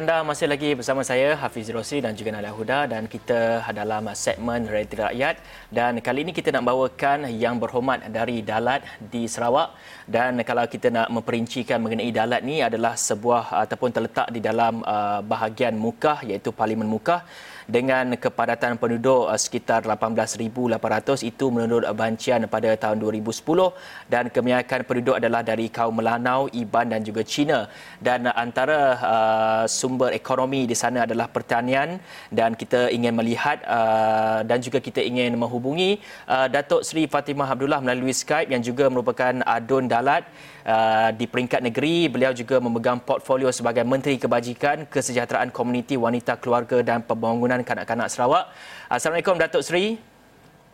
anda masih lagi bersama saya Hafiz Rosli dan juga Nadia Huda. Dan kita dalam segmen Realiti Rakyat. Dan kali ini kita nak bawakan yang berhormat dari Dalat di Sarawak. Dan kalau kita nak memperincikan mengenai Dalat ni adalah sebuah ataupun terletak di dalam uh, bahagian Mukah iaitu Parlimen Mukah dengan kepadatan penduduk uh, sekitar 18,800 itu menurut bancian pada tahun 2010 dan kebanyakan penduduk adalah dari kaum Melanau, Iban dan juga Cina. Dan antara uh, sumber ekonomi di sana adalah pertanian. Dan kita ingin melihat uh, dan juga kita ingin menghubungi uh, Datuk Seri Fatimah Abdullah melalui Skype yang juga merupakan adun dalat uh, di peringkat negeri beliau juga memegang portfolio sebagai Menteri Kebajikan Kesejahteraan Komuniti Wanita Keluarga dan Pembangunan Kanak-Kanak Sarawak. Assalamualaikum Datuk Seri.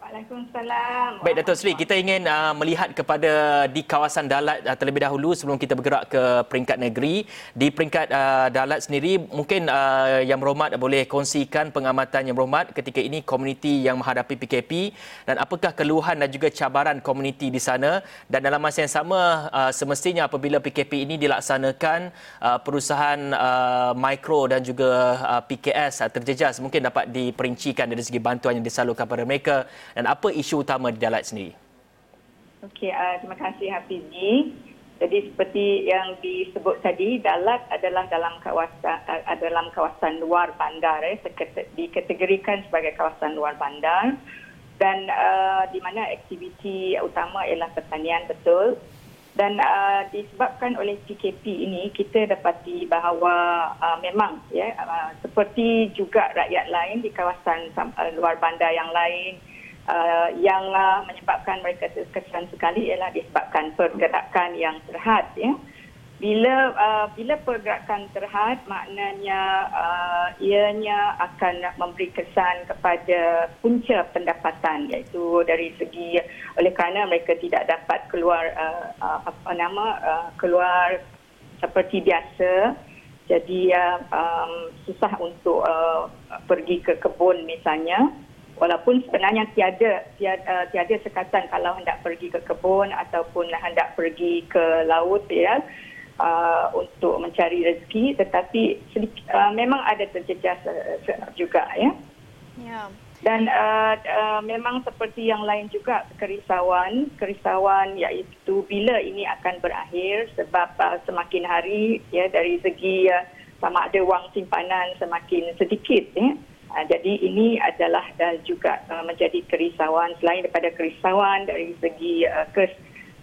Waalaikumsalam. Baik Datuk Seri, kita ingin uh, melihat kepada di kawasan Dalat uh, terlebih dahulu sebelum kita bergerak ke peringkat negeri. Di peringkat uh, Dalat sendiri, mungkin uh, yang berhormat boleh kongsikan pengamatan yang berhormat ketika ini komuniti yang menghadapi PKP dan apakah keluhan dan juga cabaran komuniti di sana dan dalam masa yang sama uh, semestinya apabila PKP ini dilaksanakan uh, perusahaan uh, mikro dan juga uh, PKS uh, terjejas mungkin dapat diperincikan dari segi bantuan yang disalurkan kepada mereka dan apa isu utama di Dalat sendiri? Okey, uh, terima kasih Hafizi. Jadi seperti yang disebut tadi, Dalat adalah dalam kawasan uh, dalam kawasan luar bandar eh, dikategorikan sebagai kawasan luar bandar dan uh, di mana aktiviti utama ialah pertanian betul dan uh, disebabkan oleh PKP ini kita dapati bahawa uh, memang ya uh, seperti juga rakyat lain di kawasan uh, luar bandar yang lain uh, yang uh, menyebabkan mereka terkesan sekali ialah disebabkan pergerakan yang terhad ya. Bila uh, bila pergerakan terhad maknanya uh, ianya akan memberi kesan kepada punca pendapatan iaitu dari segi oleh kerana mereka tidak dapat keluar uh, uh, apa nama uh, keluar seperti biasa jadi uh, um, susah untuk uh, pergi ke kebun misalnya walaupun sebenarnya tiada tiada, uh, tiada sekatan kalau hendak pergi ke kebun ataupun hendak pergi ke laut ya uh, untuk mencari rezeki tetapi sedikit, uh, memang ada terjejas uh, juga ya. Ya. Dan uh, uh, memang seperti yang lain juga kerisauan, kerisauan iaitu bila ini akan berakhir sebab uh, semakin hari ya dari segi uh, sama ada wang simpanan semakin sedikit ya. Uh, jadi ini adalah uh, juga uh, menjadi kerisauan selain daripada kerisauan dari segi kes,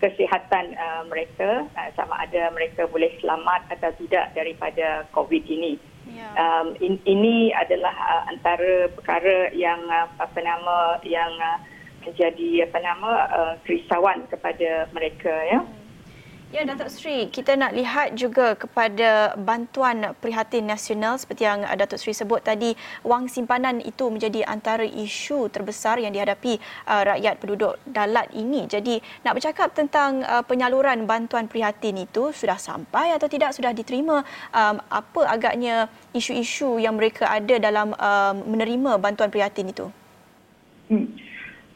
kesihatan mereka sama ada mereka boleh selamat atau tidak daripada COVID ini. Yeah. Um, in, ini adalah uh, antara perkara yang uh, apa nama yang uh, menjadi apa nama uh, kerisauan kepada mereka ya. Hmm. Ya Datuk Sri, kita nak lihat juga kepada bantuan prihatin nasional seperti yang Datuk Sri sebut tadi, wang simpanan itu menjadi antara isu terbesar yang dihadapi uh, rakyat penduduk Dalat ini. Jadi nak bercakap tentang uh, penyaluran bantuan prihatin itu sudah sampai atau tidak sudah diterima um, apa agaknya isu-isu yang mereka ada dalam um, menerima bantuan prihatin itu? Hmm.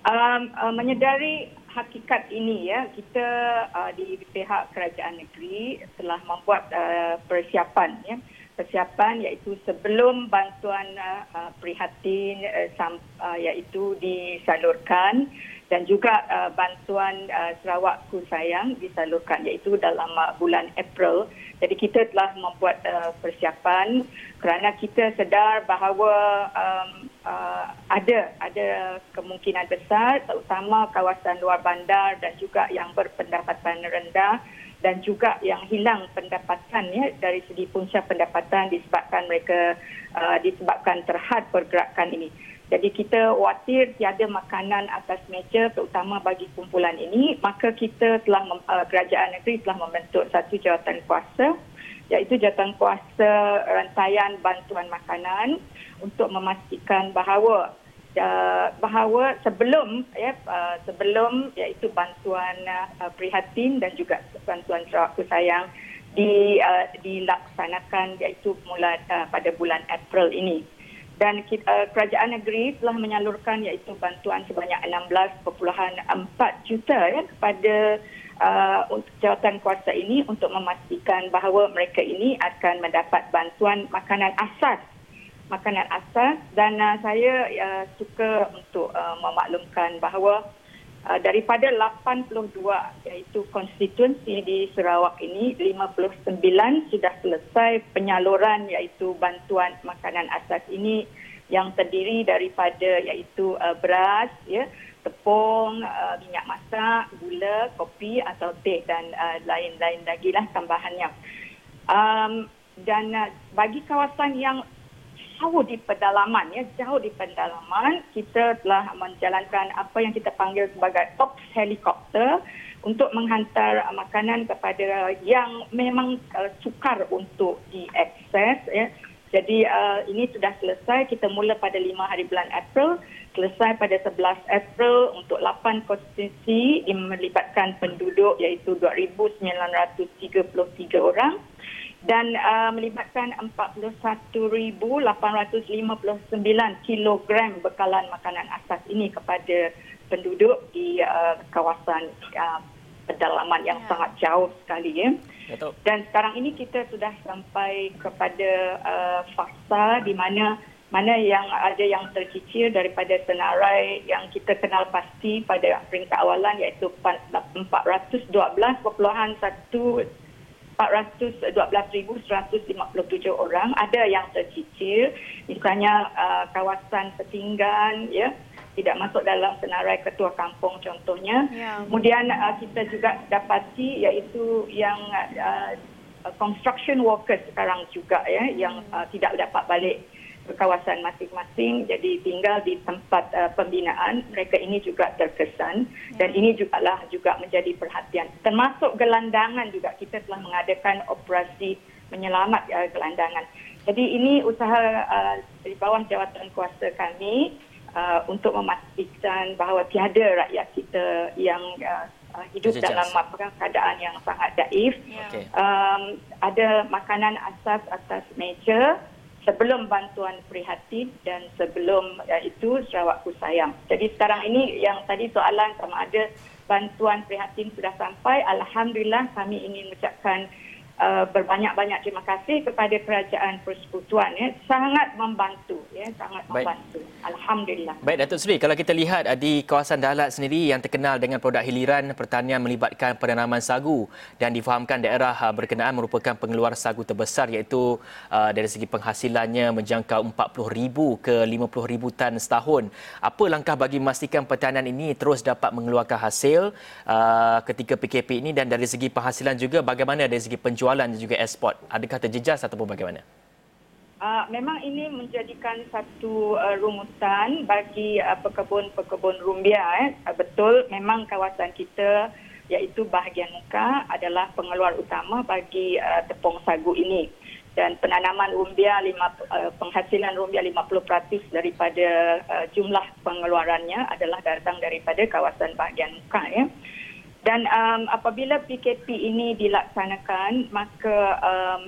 Um, uh, menyedari hakikat ini ya. Kita uh, di pihak kerajaan negeri telah membuat uh, persiapan ya. Persiapan iaitu sebelum bantuan uh, uh prihatin uh, sam, uh, iaitu disalurkan dan juga uh, bantuan uh, Sarawak Ku Sayang disalurkan iaitu dalam uh, bulan April. Jadi kita telah membuat uh, persiapan kerana kita sedar bahawa um, uh, ada ada kemungkinan besar terutama kawasan luar bandar dan juga yang berpendapatan rendah dan juga yang hilang pendapatan ya dari segi punca pendapatan disebabkan mereka uh, disebabkan terhad pergerakan ini. Jadi kita khawatir tiada makanan atas meja terutama bagi kumpulan ini, maka kita telah uh, kerajaan negeri telah membentuk satu jawatan kuasa iaitu jawatan kuasa rantaian bantuan makanan untuk memastikan bahawa uh, bahawa sebelum ya uh, sebelum iaitu bantuan uh, prihatin dan juga bantuan Sarawak sayang di uh, dilaksanakan iaitu mula uh, pada bulan April ini. Dan kita, uh, kerajaan negeri telah menyalurkan iaitu bantuan sebanyak 16.4 juta ya kepada uh, untuk jawatan kuasa ini untuk memastikan bahawa mereka ini akan mendapat bantuan makanan asas makanan asas dan uh, saya uh, suka untuk uh, memaklumkan bahawa uh, daripada 82 iaitu konstituensi di Sarawak ini 59 sudah selesai penyaluran iaitu bantuan makanan asas ini yang terdiri daripada iaitu uh, beras ya tepung, uh, minyak masak, gula, kopi atau teh dan uh, lain-lain lagi lah tambahannya. Um, dan uh, bagi kawasan yang jauh di pedalaman, ya jauh di pedalaman, kita telah menjalankan apa yang kita panggil sebagai ops helikopter untuk menghantar makanan kepada yang memang uh, sukar untuk diakses. Ya. Jadi uh, ini sudah selesai. Kita mula pada 5 hari bulan April selesai pada 11 April untuk 8 konstitusi yang melibatkan penduduk iaitu 2,933 orang dan uh, melibatkan 41,859 kilogram bekalan makanan asas ini kepada penduduk di uh, kawasan uh, pedalaman yang ya. sangat jauh sekali ya. Dan sekarang ini kita sudah sampai kepada uh, fasa di mana mana yang ada yang tercicir daripada senarai yang kita kenal pasti pada peringkat awalan iaitu 412.1 412,157 orang. Ada yang tercicir misalnya uh, kawasan Petinggan ya tidak masuk dalam senarai ketua kampung contohnya. Ya. kemudian uh, kita juga dapati iaitu yang uh, construction workers sekarang juga ya yang uh, tidak dapat balik kawasan masing-masing jadi tinggal di tempat uh, pembinaan mereka ini juga terkesan dan ini juga lah juga menjadi perhatian termasuk gelandangan juga kita telah mengadakan operasi menyelamat uh, gelandangan jadi ini usaha uh, di bawah jawatan kuasa kami uh, untuk memastikan bahawa tiada rakyat kita yang uh, hidup Jejas. dalam keadaan yang sangat daif. Okay. Um, ada makanan asas atas meja, sebelum bantuan prihatin dan sebelum uh, itu Sarawak ku sayang. Jadi sekarang ini yang tadi soalan sama ada bantuan prihatin sudah sampai. Alhamdulillah kami ingin mengucapkan Uh, berbanyak-banyak terima kasih kepada kerajaan persekutuan ya. Sangat membantu ya. Sangat Baik. membantu. Alhamdulillah. Baik Datuk Seri kalau kita lihat uh, di kawasan Dalat sendiri yang terkenal dengan produk hiliran pertanian melibatkan penanaman sagu dan difahamkan daerah uh, berkenaan merupakan pengeluar sagu terbesar iaitu uh, dari segi penghasilannya menjangkau 40,000 ke 50,000 tan setahun. Apa langkah bagi memastikan pertanian ini terus dapat mengeluarkan hasil uh, ketika PKP ini dan dari segi penghasilan juga bagaimana dari segi penjualan penjualan dan juga ekspor? Adakah terjejas ataupun bagaimana? Uh, memang ini menjadikan satu uh, rumusan bagi uh, pekebun-pekebun rumbia. Eh. Betul, memang kawasan kita iaitu bahagian muka adalah pengeluar utama bagi uh, tepung sagu ini. Dan penanaman rumbia, lima, uh, penghasilan rumbia 50% daripada uh, jumlah pengeluarannya adalah datang daripada kawasan bahagian muka. Ya. Dan um, apabila PKP ini dilaksanakan, maka um,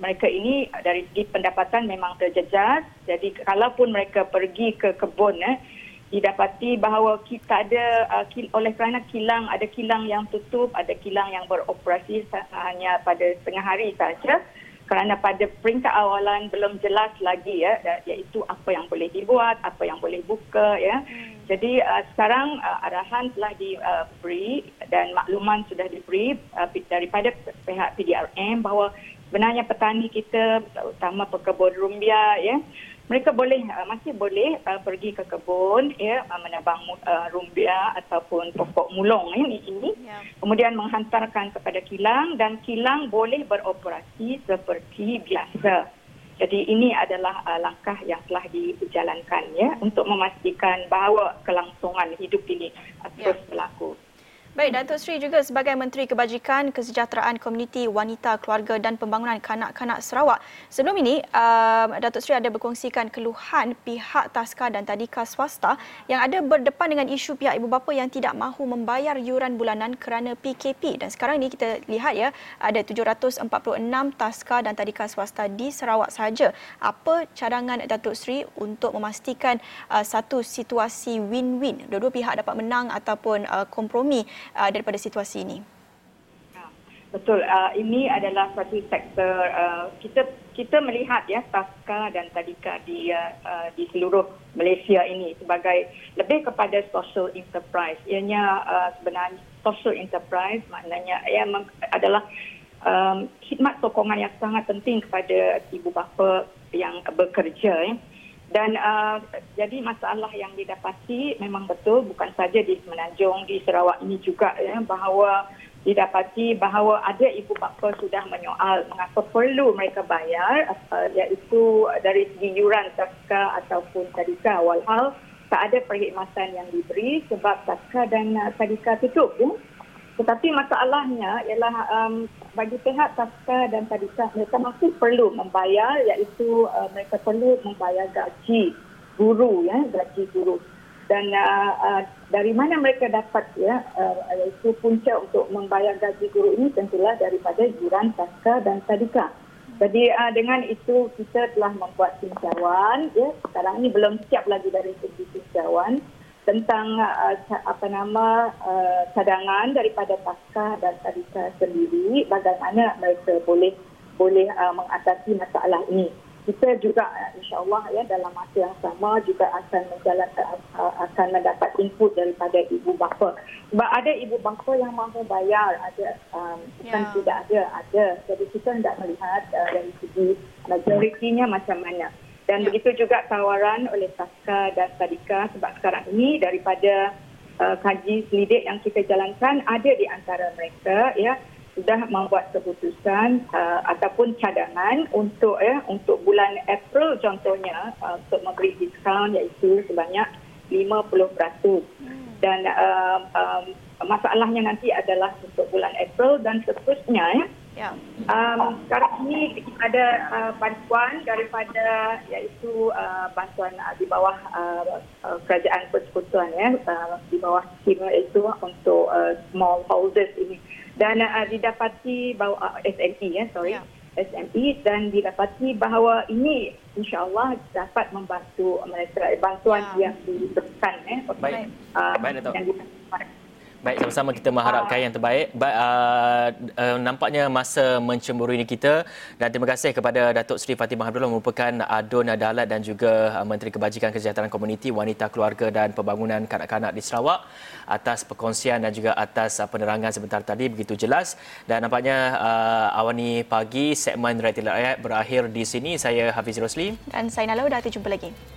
mereka ini dari segi pendapatan memang terjejas. Jadi kalaupun mereka pergi ke kebun, eh, didapati bahawa kita ada uh, oleh kerana kilang ada kilang yang tutup, ada kilang yang beroperasi hanya pada setengah hari saja kerana pada peringkat awalan belum jelas lagi ya iaitu apa yang boleh dibuat, apa yang boleh buka ya. Hmm. Jadi uh, sekarang uh, arahan telah diberi uh, dan makluman sudah diberi uh, daripada pihak PDRM bahawa sebenarnya petani kita terutama pekebun rumbia ya mereka boleh uh, masih boleh uh, pergi ke kebun ya uh, menebang uh, rumbia ataupun pokok mulung ya, ini ya. kemudian menghantarkan kepada kilang dan kilang boleh beroperasi seperti biasa jadi ini adalah uh, langkah yang telah dijalankan ya untuk memastikan bahawa kelangsungan hidup ini uh, terus ya. berlaku Baik, Datuk Sri juga sebagai Menteri Kebajikan, Kesejahteraan Komuniti, Wanita, Keluarga dan Pembangunan Kanak-Kanak Sarawak. Sebelum ini, uh, Datuk Sri ada berkongsikan keluhan pihak Taska dan Tadika swasta yang ada berdepan dengan isu pihak ibu bapa yang tidak mahu membayar yuran bulanan kerana PKP. Dan sekarang ini kita lihat ya, ada 746 Taska dan Tadika swasta di Sarawak sahaja. Apa cadangan Datuk Sri untuk memastikan uh, satu situasi win-win? Dua-dua pihak dapat menang ataupun uh, kompromi uh, daripada situasi ini. Betul. Uh, ini adalah satu sektor uh, kita kita melihat ya Taska dan Tadika di uh, di seluruh Malaysia ini sebagai lebih kepada social enterprise. Ianya uh, sebenarnya social enterprise maknanya ia adalah um, khidmat sokongan yang sangat penting kepada ibu bapa yang bekerja ya. Dan uh, jadi masalah yang didapati memang betul bukan saja di Semenanjung di Sarawak ini juga ya bahawa didapati bahawa ada ibu bapa sudah menyoal mengapa perlu mereka bayar uh, iaitu dari segi yuran taska ataupun tadika walhal tak ada perkhidmatan yang diberi sebab taska dan uh, tadika tutup ya. Tetapi masalahnya ialah um, bagi pihak taska dan tadika mereka masih perlu membayar iaitu uh, mereka perlu membayar gaji guru ya gaji guru. Dan uh, uh, dari mana mereka dapat ya uh, itu punca untuk membayar gaji guru ini tentulah daripada yuran taska dan tadika. Jadi uh, dengan itu kita telah membuat tinjauan ya. Sekarang ini belum siap lagi dari segi tinjauan tentang uh, apa nama uh, cadangan daripada taska dan tadika sendiri bagaimana mereka boleh boleh uh, mengatasi masalah ini kita juga eh, insyaAllah ya dalam masa yang sama juga akan menjalankan eh, akan mendapat input daripada ibu bapa. Sebab ada ibu bapa yang mahu bayar, ada um, yeah. tidak ada, ada. Jadi kita tidak melihat uh, dari segi majoritinya macam mana. Dan yeah. begitu juga tawaran oleh Saska dan Sadika sebab sekarang ini daripada uh, kaji selidik yang kita jalankan ada di antara mereka ya sudah membuat keputusan uh, ataupun cadangan untuk ya untuk bulan April contohnya uh, untuk memberi diskaun iaitu sebanyak 50%. Dan uh, um, masalahnya nanti adalah untuk bulan April dan seterusnya ya. Ya. Um, sekarang ini ada uh, bantuan daripada iaitu uh, bantuan uh, di bawah uh, uh, kerajaan persekutuan ya. Uh, di bawah skema itu untuk uh, small houses ini. Dan uh, didapati bahawa uh, SME ya sorry. Yeah. SME dan didapati bahawa ini insyaallah dapat membantu mereka bantuan yeah. yang diberikan eh baik. Uh, baik yang Baik, sama-sama kita mengharapkan yang terbaik. Ba- uh, uh, nampaknya masa mencemburu ini kita dan terima kasih kepada Datuk Seri Fatimah Abdullah merupakan Adun Dalat dan juga uh, Menteri Kebajikan Kesejahteraan Komuniti Wanita Keluarga dan Pembangunan Kanak-kanak di Sarawak atas perkongsian dan juga atas uh, penerangan sebentar tadi begitu jelas dan nampaknya uh, awani pagi segmen Rakyat Rakyat berakhir di sini. Saya Hafiz Rosli dan saya Nala dah jumpa lagi.